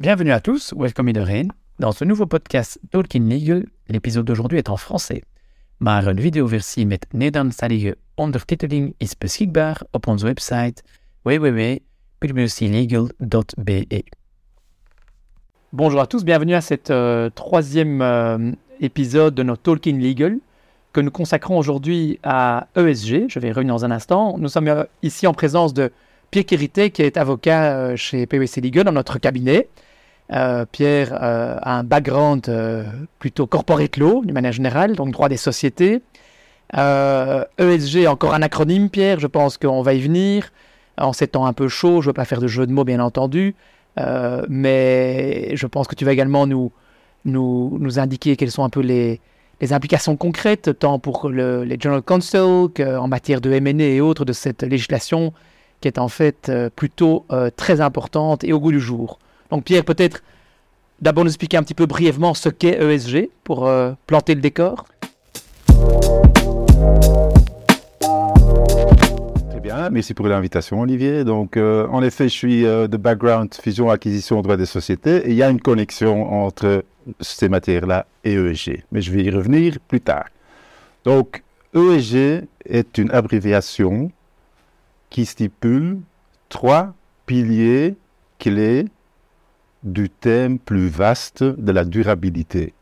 Bienvenue à tous, welcome iedereen. Dans ce nouveau podcast Talking Legal, l'épisode d'aujourd'hui est en français. Maar een videoversie met Nederlandstalige ondertiteling is beschikbaar op onze website www.publicilegal.be. Bonjour à tous, bienvenue à cet euh, troisième euh, épisode de notre Talking Legal que nous consacrons aujourd'hui à ESG. Je vais y revenir dans un instant. Nous sommes euh, ici en présence de Pierre Quérité, qui est avocat chez PwC Legal dans notre cabinet. Euh, Pierre euh, a un background euh, plutôt corporate law, d'une manière générale, donc droit des sociétés. ESG, encore un acronyme, Pierre, je pense qu'on va y venir. En ces temps un peu chauds, je ne veux pas faire de jeu de mots, bien entendu, mais je pense que tu vas également nous, nous, indiquer quelles sont un peu les, implications concrètes, tant pour le- les General Counsel qu'en matière de M&A et autres de cette législation qui est en fait plutôt très importante et au goût du jour. Donc Pierre, peut-être d'abord nous expliquer un petit peu brièvement ce qu'est ESG pour euh, planter le décor. Très bien, merci pour l'invitation Olivier. Donc euh, en effet, je suis euh, de background fusion, acquisition, droit des sociétés et il y a une connexion entre ces matières-là et ESG. Mais je vais y revenir plus tard. Donc ESG est une abréviation qui stipule trois piliers clés du thème plus vaste de la durabilité.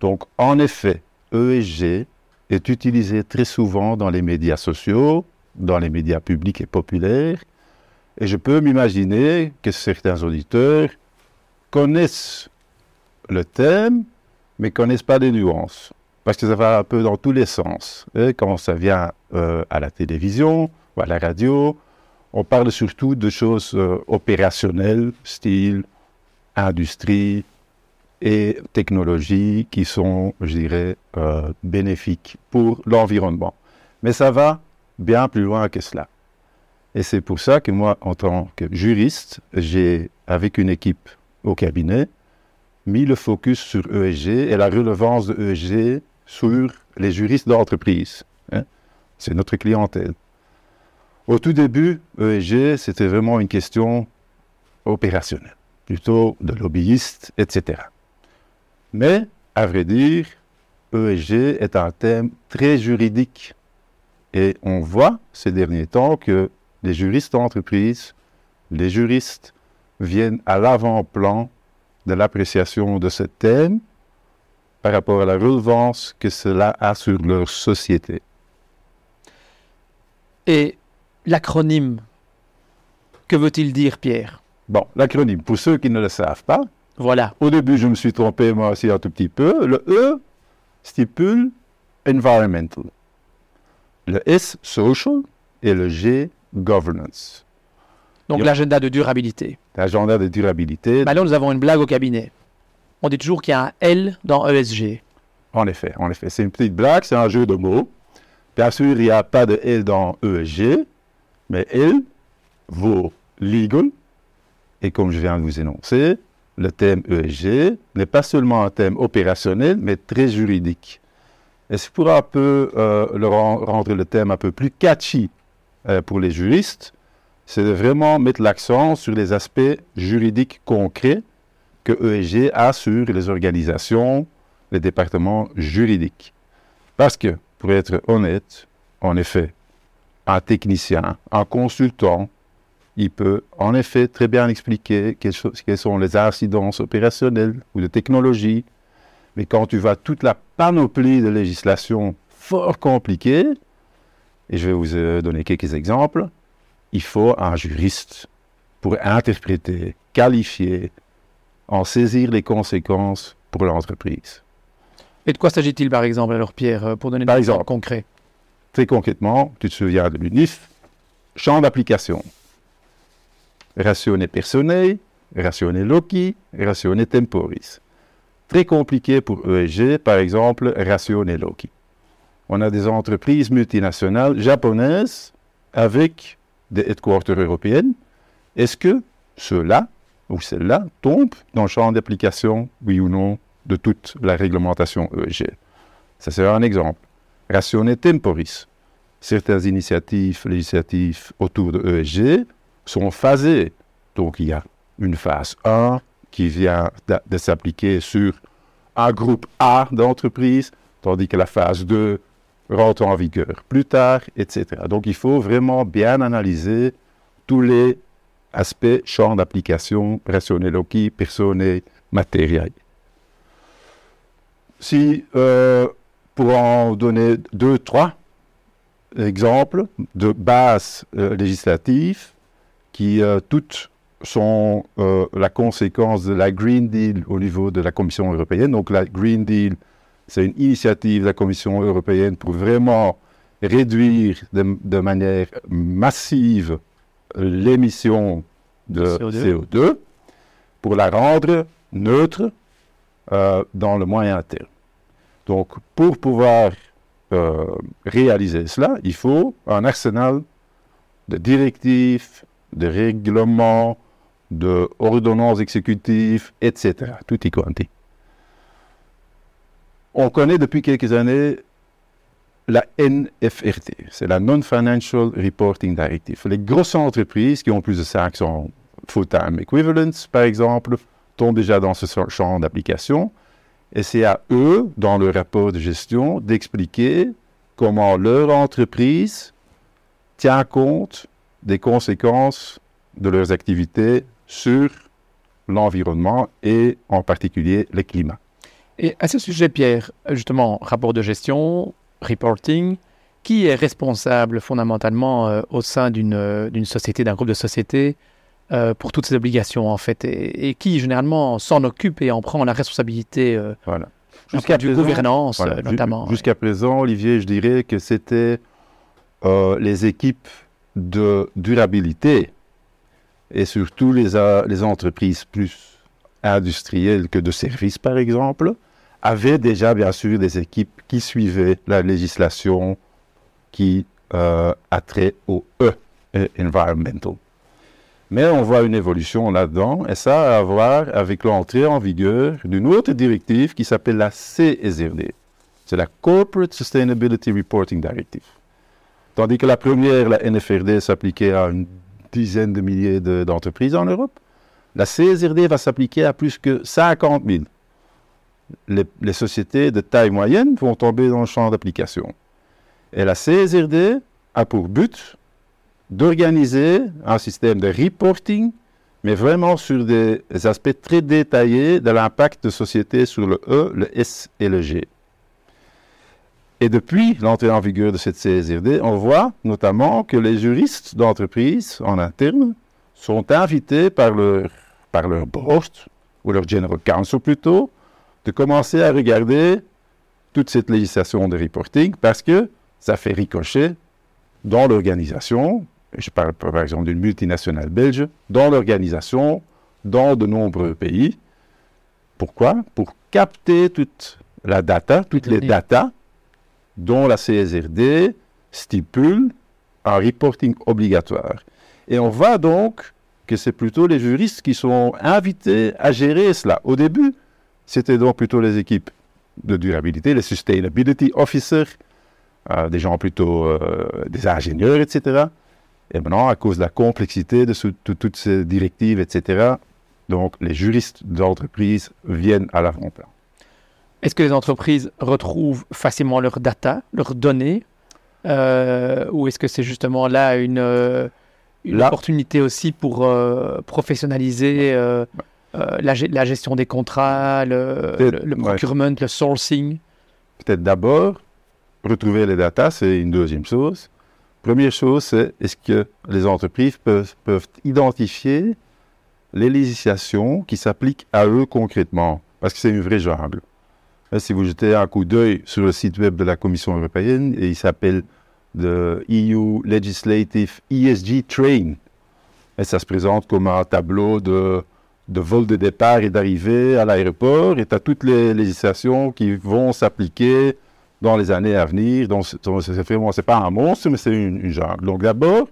Donc en effet, ESG est utilisé très souvent dans les médias sociaux, dans les médias publics et populaires, et je peux m'imaginer que certains auditeurs connaissent le thème, mais connaissent pas les nuances, parce que ça va un peu dans tous les sens. Et quand ça vient euh, à la télévision ou à la radio, on parle surtout de choses euh, opérationnelles, style industrie, et technologies qui sont, je dirais, euh, bénéfiques pour l'environnement. Mais ça va bien plus loin que cela. Et c'est pour ça que moi, en tant que juriste, j'ai, avec une équipe au cabinet, mis le focus sur ESG et la relevance de ESG sur les juristes d'entreprise. hein. C'est notre clientèle. Au tout début, ESG, c'était vraiment une question opérationnelle, plutôt de lobbyistes, etc. Mais, à vrai dire, ESG est un thème très juridique. Et on voit ces derniers temps que les juristes d'entreprise, les juristes viennent à l'avant-plan de l'appréciation de ce thème par rapport à la relevance que cela a sur leur société. Et l'acronyme, que veut-il dire, Pierre? Bon, l'acronyme, pour ceux qui ne le savent pas, Voilà. Au début, je me suis trompé moi aussi un tout petit peu. Le E stipule environmental. Le S, social, et le G, governance. Donc l'agenda de durabilité. L'agenda de durabilité, Bah là, nous avons une blague au cabinet. On dit toujours qu'il y a un L dans ESG. en effet, en effet, c'est une petite blague, c'est un jeu de mots. Bien sûr, il n'y a pas de L dans ESG, mais L vaut legal. Et comme je viens de vous énoncer, le thème ESG n'est pas seulement un thème opérationnel, mais très juridique. Et c'est pour un peu euh, le ren- rendre le thème un peu plus catchy euh, pour les juristes, c'est de vraiment mettre l'accent sur les aspects juridiques concrets que ESG a sur les organisations, les départements juridiques. Parce que, pour être honnête, en effet, un technicien, un consultant, il peut en effet très bien expliquer quelles, sont les incidences opérationnelles ou de technologie. Mais quand tu vois toute la panoplie de législation fort compliquée, et je vais vous euh, donner quelques exemples, il faut un juriste pour interpréter, qualifier, en saisir les conséquences pour l'entreprise. Et de quoi s'agit-il, par exemple, alors, Pierre, euh, pour donner Par des exemples exemple. concrets? Très concrètement, tu te souviens de l'UNIF, champ d'application. Ratione personnel, ratione loci, ratione temporis. Très compliqué pour ESG, par exemple, ratione loci. On a des entreprises multinationales japonaises avec des headquarters européennes. Est-ce que ceux-là ou celles-là tombent dans le champ d'application, oui ou non, de toute la réglementation ESG Ça, c'est un exemple. Ratione temporis. Certaines initiatives législatives autour de ESG sont phasées. Donc il y a une phase 1 qui vient de, s'appliquer sur un groupe A d'entreprises, tandis que la phase 2 rentre en vigueur plus tard, etc. Donc il faut vraiment bien analyser tous les aspects, champs d'application, rationnel loci, personnel, matériel. Si, euh, pour en donner deux, trois exemples de bases euh, législatives qui euh, toutes sont euh, la conséquence de la Green Deal au niveau de la Commission européenne. Donc la Green Deal, c'est une initiative de la Commission européenne pour vraiment réduire de, de manière massive l'émission de CO2. CO2 pour la rendre neutre euh, dans le moyen terme. Donc, pour pouvoir euh, réaliser cela, il faut un arsenal de directives, de règlements, de ordonnances exécutives, etc. Tout y quanti. On connaît depuis quelques années la NFRT, c'est la Non-Financial Reporting Directive. Les grosses entreprises qui ont plus de 500 full-time equivalents, par exemple, tombent déjà dans ce champ d'application. Et c'est à eux, dans le rapport de gestion, d'expliquer comment leur entreprise tient compte des conséquences de leurs activités sur l'environnement et en particulier le climat. Et à ce sujet, Pierre, justement, rapport de gestion, reporting, qui est responsable fondamentalement euh, au sein d'une euh, d'une société, d'un groupe de sociétés, euh, pour toutes ces obligations, en fait, et, et qui généralement s'en occupe et en prend la responsabilité euh, Voilà. de vue présent- gouvernance, Voilà, ju- notamment. Jusqu'à présent, Olivier, je dirais que c'était euh, les équipes de durabilité et surtout les, les entreprises plus industrielles que de services, par exemple, avaient déjà bien sûr des équipes qui suivaient la législation qui a trait au E, environmental. Mais on voit une évolution là-dedans, et ça a à voir avec l'entrée en vigueur d'une autre directive qui s'appelle la CSRD. C'est la Corporate Sustainability Reporting Directive. Tandis que la première, la NFRD, s'appliquait à une dizaine de milliers de- d'entreprises en Europe, la CSRD va s'appliquer à plus que 50 000. Les, les sociétés de taille moyenne vont tomber dans le champ d'application. Et la CSRD a pour but d'organiser un système de reporting, mais vraiment sur des aspects très détaillés de l'impact de société sur le E, le S et le G. Et depuis l'entrée en vigueur de cette CSRD, on voit notamment que les juristes d'entreprise en interne sont invités par leur, par leur board, ou leur general counsel plutôt, de commencer à regarder toute cette législation de reporting parce que ça fait ricocher dans l'organisation, je parle par exemple d'une multinationale belge, dans l'organisation, dans de nombreux pays. Pourquoi? Pour capter toute la data, toutes les datas dont la CSRD stipule un reporting obligatoire. Et on voit donc que c'est plutôt les juristes qui sont invités à gérer cela. Au début, c'était donc plutôt les équipes de durabilité, les sustainability officers, euh, des gens plutôt euh, des ingénieurs, etc. Et maintenant, à cause de la complexité de, ce- toutes ces directives, etc., donc les juristes d'entreprise viennent à l'avant-plan. Est-ce que les entreprises retrouvent facilement leurs data, leurs données euh, Ou est-ce que c'est justement là une, euh, une Là- opportunité aussi pour euh, professionnaliser euh, la, ge- la gestion des contrats, le, ouais. procurement, le sourcing? Peut-être d'abord, retrouver les datas, c'est une deuxième chose. Première chose, c'est est-ce que les entreprises peuvent, identifier les législations qui s'appliquent à eux concrètement? Parce que c'est une vraie jungle. Là, si vous jetez un coup d'œil sur le site web de la Commission européenne, et il s'appelle the EU Legislative ESG Train. Et ça se présente comme un tableau de, de vol de départ et d'arrivée à l'aéroport, et tu as toutes les législations qui vont s'appliquer dans les années à venir. Donc, c'est pas un monstre, mais c'est une, une jungle. Donc, d'abord,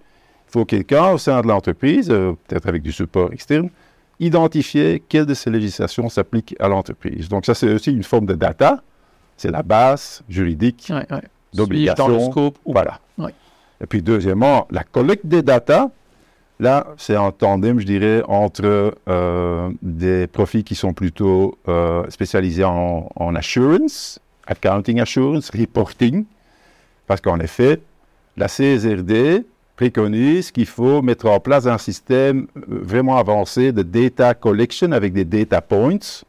il faut quelqu'un au sein de l'entreprise, euh, peut-être avec du support externe, identifier quelle de ces législations s'applique à l'entreprise. Donc, ça, c'est aussi une forme de data. C'est la base juridique ouais, ouais. d'obligation. Suis-je dans le scope ou Voilà. Ouais. Et puis, deuxièmement, la collecte des data Là, c'est un tandem, je dirais, entre euh, des profils qui sont plutôt euh, spécialisés en, en, assurance, accounting assurance, reporting, parce qu'en effet, la CSRD préconise qu'il faut mettre en place un système euh, vraiment avancé de data collection avec des data points.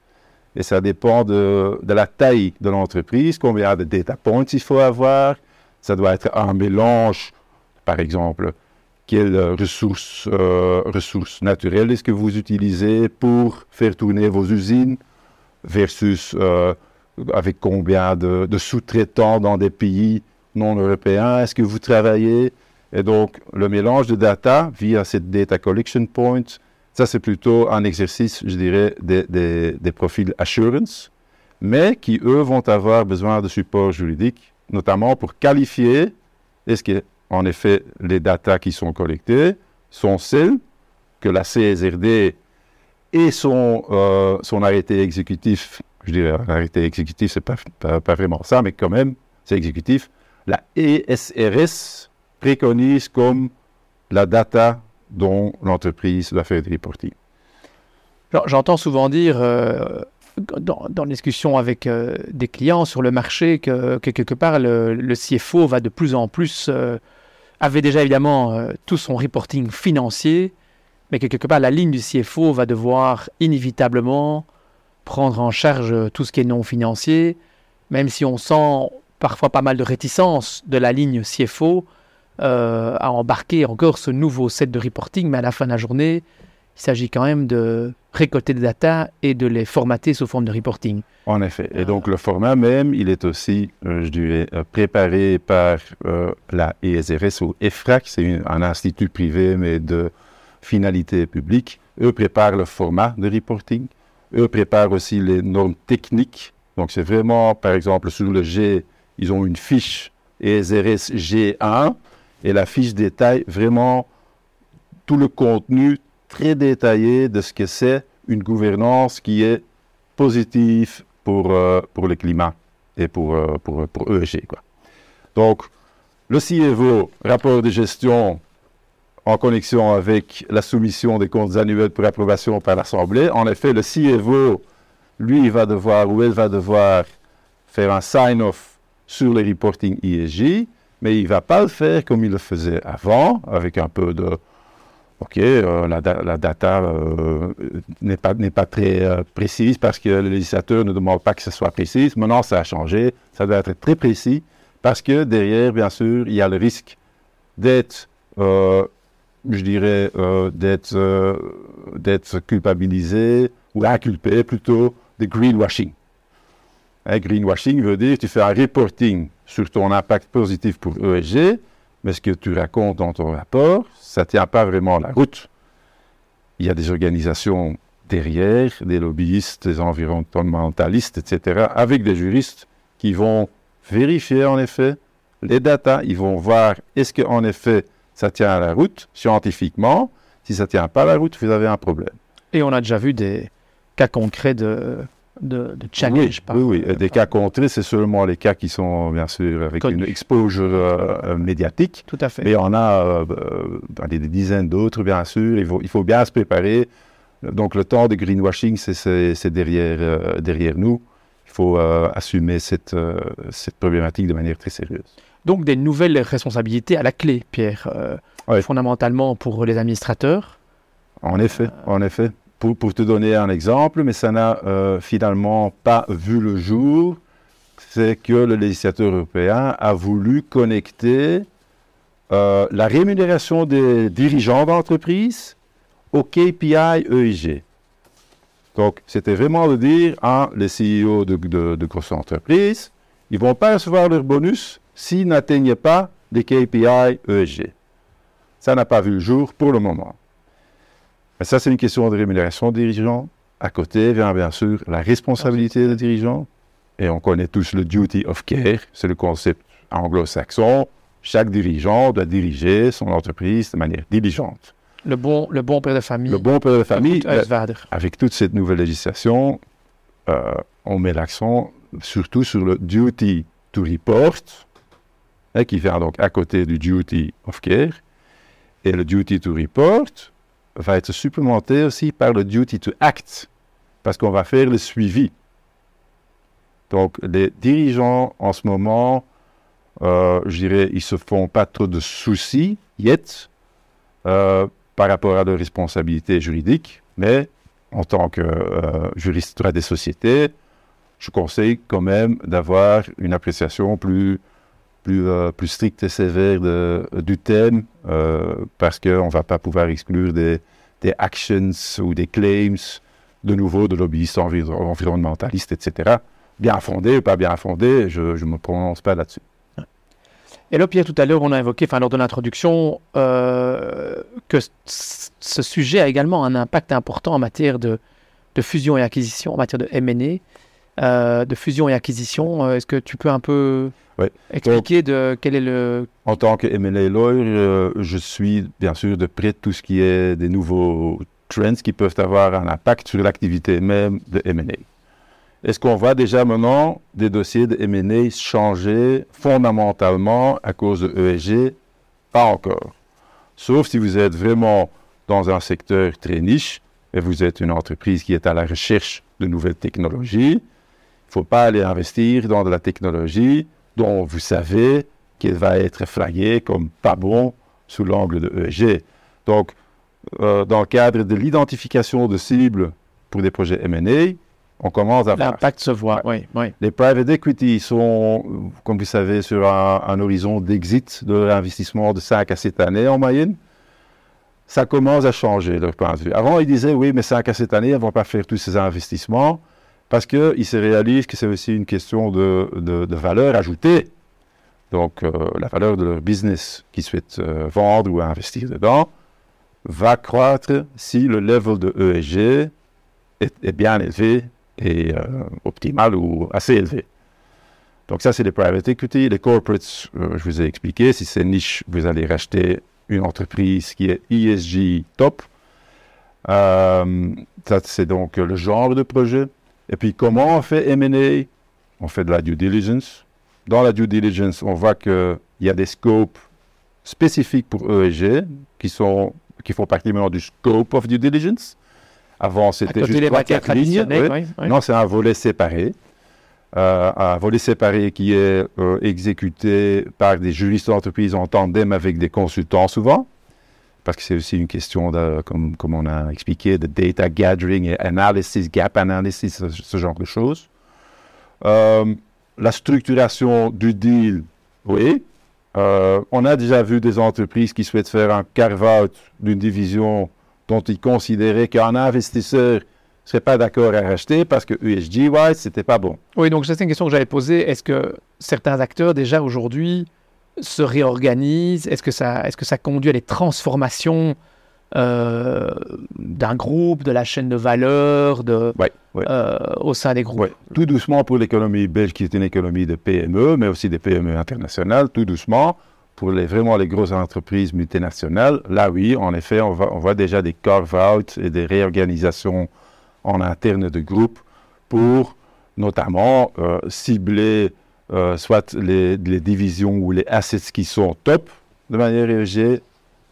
Et ça dépend de, de la taille de l'entreprise, combien de data points il faut avoir. Ça doit être un mélange, par exemple, quelles ressources, euh, ressources naturelles est-ce que vous utilisez pour faire tourner vos usines versus euh, avec combien de, sous-traitants dans des pays non européens? Est-ce que vous travaillez? Et donc, le mélange de data via cette data collection point, ça c'est plutôt un exercice, je dirais, des, des, profils assurance, mais qui, eux, vont avoir besoin de support juridique, notamment pour qualifier est-ce que en effet, les datas qui sont collectées sont celles que la CSRD et son, euh, son arrêté exécutif, je dirais arrêté exécutif, c'est pas, pas, vraiment ça, mais quand même, c'est exécutif, la ESRS préconise comme la data dont l'entreprise doit faire du reporting. J'entends souvent dire, euh, dans, dans la discussion avec euh, des clients sur le marché, que, que quelque part, le, CFO va de plus en plus euh, avait déjà évidemment tout son reporting financier, mais que quelque part la ligne du CFO va devoir inévitablement prendre en charge tout ce qui est non financier, même si on sent parfois pas mal de réticence de la ligne CFO euh, à embarquer encore ce nouveau set de reporting, mais à la fin de la journée, il s'agit quand même de récolter des data et de les formater sous forme de reporting. En effet. Et donc le format même, il est aussi, euh, je dirais, euh, préparé par euh, la ESRS ou EFRAC, c'est un institut privé mais de finalité publique. Eux préparent le format de reporting. Eux préparent aussi les normes techniques. Donc c'est vraiment, par exemple, sur le G, ils ont une fiche ESRS G1 et la fiche détaille vraiment tout le contenu très détaillé de ce que c'est une gouvernance qui est positive pour, euh, pour le climat et pour, euh, pour, pour EEG. Quoi. Donc, le CIEVO, rapport de gestion en connexion avec la soumission des comptes annuels pour approbation par l'Assemblée. En effet, le CIEVO, lui, va devoir ou elle va devoir faire un sign-off sur les reporting ISJ, mais il ne va pas le faire comme il le faisait avant, avec un peu de, OK, euh, la, da la, data euh, n'est pas, pas très euh, précise parce que le législateur ne demande pas que ce soit précis. Maintenant, ça a changé. Ça doit être très précis parce que derrière, bien sûr, il y a le risque d'être, je dirais, euh, d'être d'être culpabilisé ou inculpé plutôt de greenwashing. Hein, greenwashing veut dire que tu fais un reporting sur ton impact positif pour ESG, mais ce que tu racontes dans ton rapport, ça ne tient pas vraiment la route. Il y a des organisations derrière, des lobbyistes, des environnementalistes, etc., avec des juristes qui vont vérifier en effet les datas, ils vont voir est-ce qu'en effet ça tient à la route scientifiquement. Si ça ne tient pas à la route, vous avez un problème. Et on a déjà vu des cas concrets de de, de challenge. Oui, par, oui, oui. des cas contrés, c'est seulement les cas qui sont bien sûr avec Connu. une exposure euh, médiatique. Tout à fait. Mais on a euh, euh, des, dizaines d'autres, bien sûr. Il faut, il faut, bien se préparer. Donc le temps de greenwashing, c'est derrière, euh, derrière nous. Il faut euh, assumer cette, cette problématique de manière très sérieuse. Donc des nouvelles responsabilités à la clé, Pierre, oui. fondamentalement pour les administrateurs. En effet, en effet pour, pour, te donner un exemple, mais ça n'a euh, finalement pas vu le jour, c'est que le législateur européen a voulu connecter euh, la rémunération des dirigeants d'entreprise au KPI EIG. Donc, c'était vraiment de dire, ah, les CEO de grosses entreprises, ils ne vont pas recevoir leur bonus s'ils n'atteignent pas les KPI ESG. Ça n'a pas vu le jour pour le moment. Mais ça, c'est une question de rémunération des dirigeants. À côté vient bien sûr la responsabilité des dirigeants. Et on connaît tous le duty of care, c'est le concept anglo-saxon. Chaque dirigeant doit diriger son entreprise de manière diligente. Le bon, le bon père de famille. Le bon père de famille. Avec toute cette nouvelle législation, euh, on met l'accent surtout sur le duty to report, hein, qui vient donc à côté du duty of care. Et le duty to report va être supplémenté aussi par le duty to act, parce qu'on va faire le suivi. Donc, les dirigeants en ce moment, euh, je dirais, ils se font pas trop de soucis, yet, euh, par rapport à leurs responsabilités juridiques, mais en tant que euh, juriste droit des sociétés, je conseille quand même d'avoir une appréciation plus, plus, euh, stricte et sévère de, du thème, euh, parce qu'on ne va pas pouvoir exclure des, actions ou des claims, de nouveau, de lobbyistes enviro- environnementalistes, etc. Bien fondés ou pas bien fondés, je ne me prononce pas là-dessus. Et là, Pierre, tout à l'heure, on a évoqué, enfin, lors de l'introduction, euh, que ce sujet a également un impact important en matière de, de fusion et acquisition, en matière de M&A, euh, de fusion et acquisition. Euh, Est-ce que tu peux un peu expliquer de quel est le... En tant que M&A lawyer, euh, je suis bien sûr de près tout ce qui est des nouveaux trends qui peuvent avoir un impact sur l'activité même de M&A. Est-ce qu'on voit déjà maintenant des dossiers de M&A changer fondamentalement à cause de ESG Pas encore. Sauf si vous êtes vraiment dans un secteur très niche et vous êtes une entreprise qui est à la recherche de nouvelles technologies. Il ne faut pas aller investir dans de la technologie dont vous savez qu'elle va être flaguée comme pas bon sous l'angle de ESG. Donc, euh, dans le cadre de l'identification de cibles pour des projets M&A, on commence à voir. L'impact se voit, oui. oui. Les private equity sont, comme vous savez, sur un, un horizon d'exit de l'investissement de 5 à 7 années en moyenne. Ça commence à changer leur point de vue. Avant, ils disaient, oui, mais 5 à 7 années, ils ne vont pas faire tous ces investissements parce qu'ils se réalisent que c'est aussi une question de, de- de valeur ajoutée. Donc, euh, la valeur de leur business qu'ils souhaitent euh, vendre ou investir dedans va croître si le level de ESG est, est bien élevé et euh, optimal ou assez élevé. Donc ça, c'est les private equity. Les corporates, euh, je vous ai expliqué, si c'est niche, vous allez racheter une entreprise qui est ESG top. Euh, ça, c'est donc le genre de projet. Et puis, comment on fait M&A On fait de la due diligence. Dans la due diligence, on voit qu'il y a des scopes spécifiques pour ESG qui, sont, qui font partie maintenant du scope of due diligence. Avant, c'était juste des trois, quatre lignes. oui. oui, oui. Non, c'est un volet séparé. Euh, un volet séparé qui est euh, exécuté par des juristes d'entreprise en tandem avec des consultants souvent, parce que c'est aussi une question, de, comme, comme on a expliqué, de data gathering et analysis, gap analysis, ce, ce genre de choses. Euh, la structuration du deal, oui. On a déjà vu des entreprises qui souhaitent faire un carve-out d'une division dont ils considéraient qu'un investisseur ne serait pas d'accord à racheter parce que ESG-wise, c'était pas bon. Oui, donc c'est une question que j'avais posée. Est-ce que certains acteurs, déjà aujourd'hui, se réorganisent? Est-ce que, ça, est que ça conduit à des transformations euh, d'un groupe, de la chaîne de valeur, de, Ouais, ouais. euh, au sein des groupes? Ouais, tout doucement pour l'économie belge qui est une économie de PME, mais aussi des PME internationales, tout doucement. Pour les, vraiment les grosses entreprises multinationales, là oui, en effet, on, voit déjà des carve-out et des réorganisations en interne de groupes pour notamment euh, cibler euh, soit les, divisions ou les assets qui sont top de manière ESG,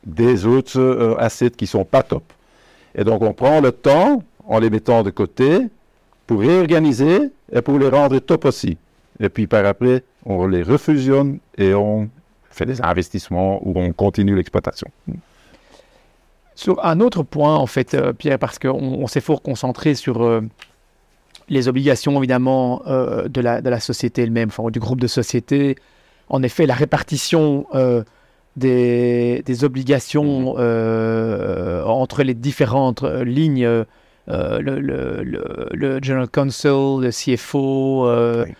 des autres euh, assets qui sont pas top. Et donc on prend le temps en les mettant de côté pour réorganiser et pour les rendre top aussi. Et puis par après, on les refusionne et on fait des investissements ou on continue l'exploitation. Sur un autre point, en fait, euh, Pierre, parce qu'on on s'est fort concentré sur euh, les obligations, évidemment, euh, de, la, de la société elle-même, enfin, du groupe de sociétés. En effet, la répartition euh, des, des obligations euh, entre les différentes lignes, le, le- le- le General Counsel, le CFO, Oui.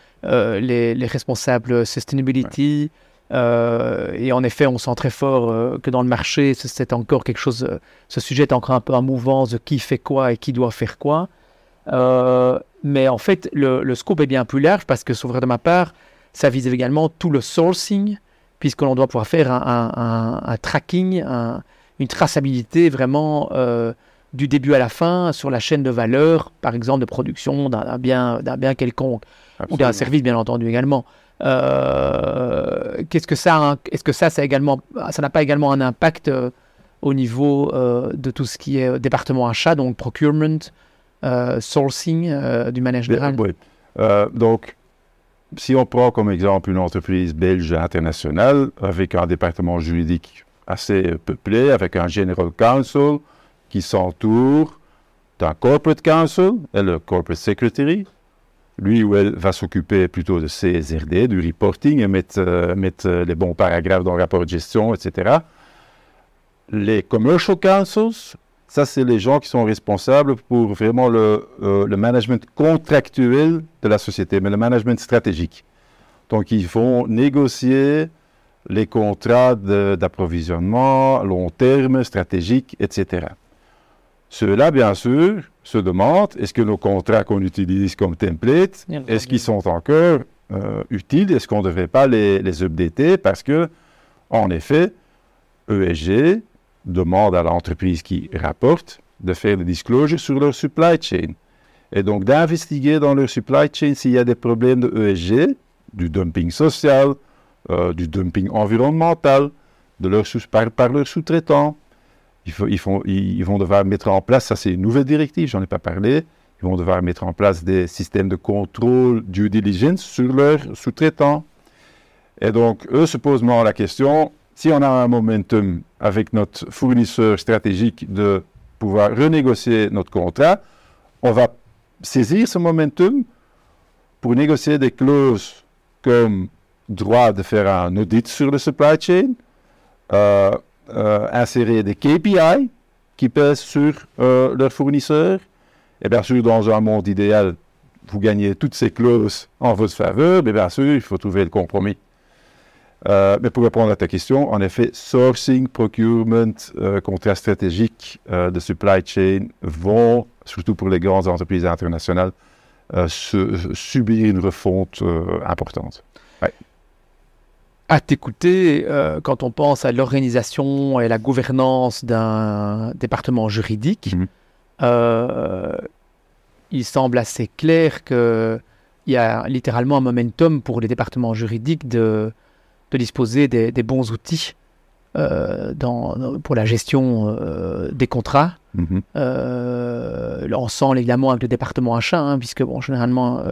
les, les responsables Sustainability. Euh, et en effet, on sent très fort euh, que dans le marché, ce- c'est encore quelque chose, euh, ce sujet est encore un peu en mouvance de qui fait quoi et qui doit faire quoi. Mais en fait, le, le scope est bien plus large parce que, sauf de ma part, ça vise également tout le sourcing, puisque l'on doit pouvoir faire un, un- un- un tracking, un- une traçabilité vraiment du début à la fin sur la chaîne de valeur, par exemple de production d'un d'un bien, d'un bien quelconque ou d'un service bien entendu également. Euh, Qu'est-ce que ça, est-ce que ça, ça a également, ça n'a pas également un impact euh, au niveau de tout ce qui est département achat, donc procurement, sourcing du manière générale Oui. donc, si on prend comme exemple une entreprise belge internationale avec un département juridique assez peuplé, avec un General Counsel qui s'entoure d'un Corporate Counsel et le Corporate Secretary, lui ou elle va s'occuper plutôt de CSRD, du reporting et mettre, euh, mettre, les bons paragraphes dans le rapport de gestion, etc. Les Commercial Counsels, ça, c'est les gens qui sont responsables pour vraiment le, euh, le, management contractuel de la société, mais le management stratégique. Donc, ils vont négocier les contrats d'approvisionnement long terme, stratégique, etc. Ceux-là, bien sûr, se demandent est-ce que nos contrats qu'on utilise comme template, est-ce qu'ils sont encore euh, utiles? Est-ce qu'on ne devrait pas les, les updater? Parce que, en effet, ESG demande à l'entreprise qui rapporte de faire des disclosures sur leur supply chain. Et donc d'investiguer dans leur supply chain s'il y a des problèmes de ESG, du dumping social, euh, du dumping environnemental, de leur par, par leurs sous-traitants. Ils, vont devoir mettre en place, ça c'est une nouvelle directive, j'en ai pas parlé, ils vont devoir mettre en place des systèmes de contrôle due diligence sur leurs sous-traitants. Et donc, eux se posent la question, si on a un momentum avec notre fournisseur stratégique de pouvoir renégocier notre contrat, on va saisir ce momentum pour négocier des clauses comme droit de faire un audit sur le supply chain, euh, euh, insérer des KPI qui pèsent sur euh, leurs fournisseurs. Et bien sûr, dans un monde idéal, vous gagnez toutes ces clauses en votre faveur, mais bien sûr, il faut trouver le compromis. Euh, mais pour répondre à ta question, en effet, sourcing, procurement, contrats stratégiques de supply chain vont, surtout pour les grandes entreprises internationales, subir une refonte importante. À t'écouter, quand on pense à l'organisation et la gouvernance d'un département juridique, mhm. il semble assez clair qu'il y a littéralement un momentum pour les départements juridiques de de disposer des, bons outils euh, dans, pour la gestion euh, des contrats. Euh, on sent évidemment avec le département achat, hein, puisque bon, généralement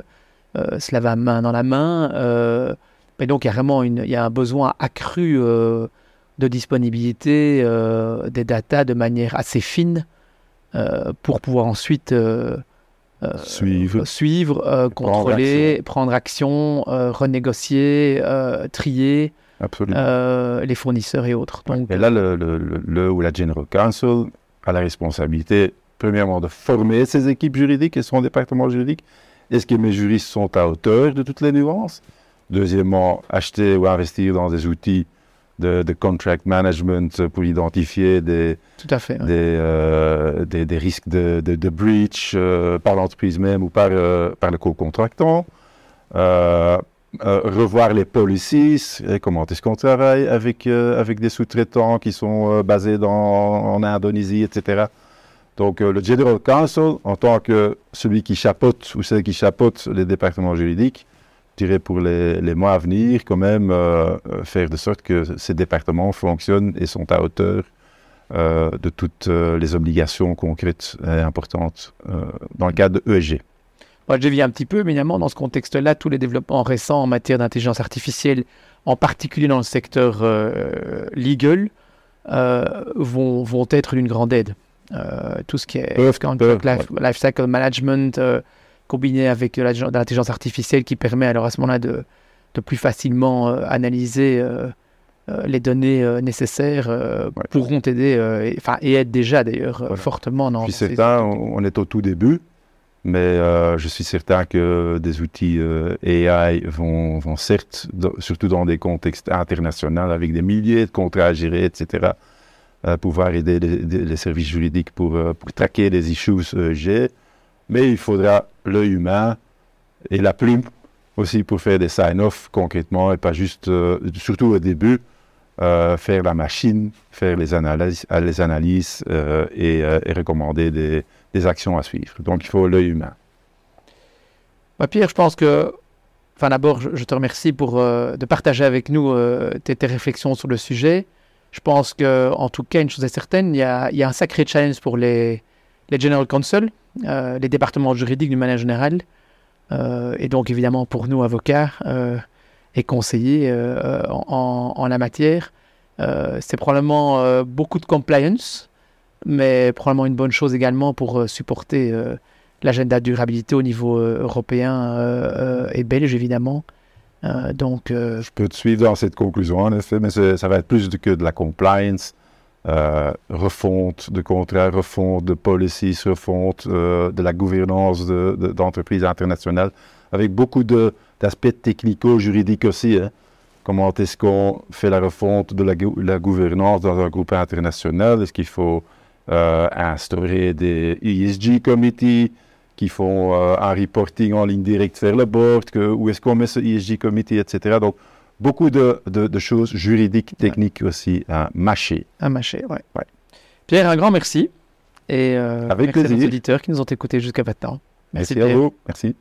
cela va main dans la main. Mais donc il y a vraiment une, il y a un besoin accru de disponibilité des datas de manière assez fine pour pouvoir ensuite suivre, suivre euh, contrôler, prendre action, euh, renégocier, euh, trier les fournisseurs et autres. et là, le, le, ou la General Counsel a la responsabilité, premièrement, de former ses équipes juridiques et son département juridique. Est-ce que mes juristes sont à hauteur de toutes les nuances? Deuxièmement, acheter ou investir dans des outils de, contract management pour identifier des, Tout à fait, euh, des, des, risques de, de, breach euh, par l'entreprise même ou par, euh, par le co-contractant. revoir les policies, et comment est-ce qu'on travaille avec, avec des sous-traitants qui sont basés dans, en Indonésie, etc. Donc le General Counsel, en tant que celui qui chapeaute ou celle qui chapeaute les départements juridiques, dirais pour les, les, mois à venir, quand même euh, euh, faire de sorte que ces départements fonctionnent et sont à hauteur euh, de toutes les obligations concrètes et importantes dans le cadre de ESG. Moi, je viens un petit peu, évidemment, dans ce contexte-là, tous les développements récents en matière d'intelligence artificielle, en particulier dans le secteur legal, vont, vont, être d'une grande aide. tout ce qui est lifecycle management, combiné avec de l'intelligence artificielle qui permet alors à ce moment-là de, de plus facilement euh, analyser euh, euh, les données nécessaires pourront aider, enfin et, aident déjà d'ailleurs fortement dans. Je suis certain, on est au tout début, mais je suis certain que des outils AI vont, vont certes, surtout dans des contextes internationaux avec des milliers de contrats à gérer, etc., pouvoir aider les, services juridiques pour, pour traquer les issues EG mais il faudra l'œil humain et la plume aussi pour faire des sign-off concrètement et pas juste, euh, surtout au début, euh, faire la machine, faire les analyses, euh, et, recommander des, actions à suivre. Donc il faut l'œil humain. Bah, Pierre, je pense que, enfin d'abord, je, te remercie pour de partager avec nous tes, tes, réflexions sur le sujet. je pense que, en tout cas, une chose est certaine, il y a, il y a un sacré challenge pour les, les General Counsel, euh, les départements juridiques d'une manière générale, euh, et donc évidemment pour nous, avocats euh, et conseillers en, la matière. C'est probablement beaucoup de compliance, mais probablement une bonne chose également pour supporter l'agenda de durabilité au niveau européen et belge, évidemment. Donc, Je peux te suivre dans cette conclusion, en effet, mais ça va être plus que de la compliance, euh, refonte de contrats, refonte de policies, refonte euh, de la gouvernance de- de- d'entreprises internationales, avec beaucoup de- d'aspects technico-juridiques aussi. hein. Comment est-ce qu'on fait la refonte de la, gou- la gouvernance dans un groupe international? Est-ce qu'il faut euh, instaurer des ESG committees qui font un reporting en ligne directe vers le board? Que, Où est-ce qu'on met ce ESG committee, etc. beaucoup de, de- de choses juridiques, techniques aussi à mâcher. à mâcher, ouais. ouais. Pierre, un grand merci. Et euh, Avec merci plaisir. auditeurs qui nous ont écoutés jusqu'à maintenant. Merci, Pierre. à vous. Merci.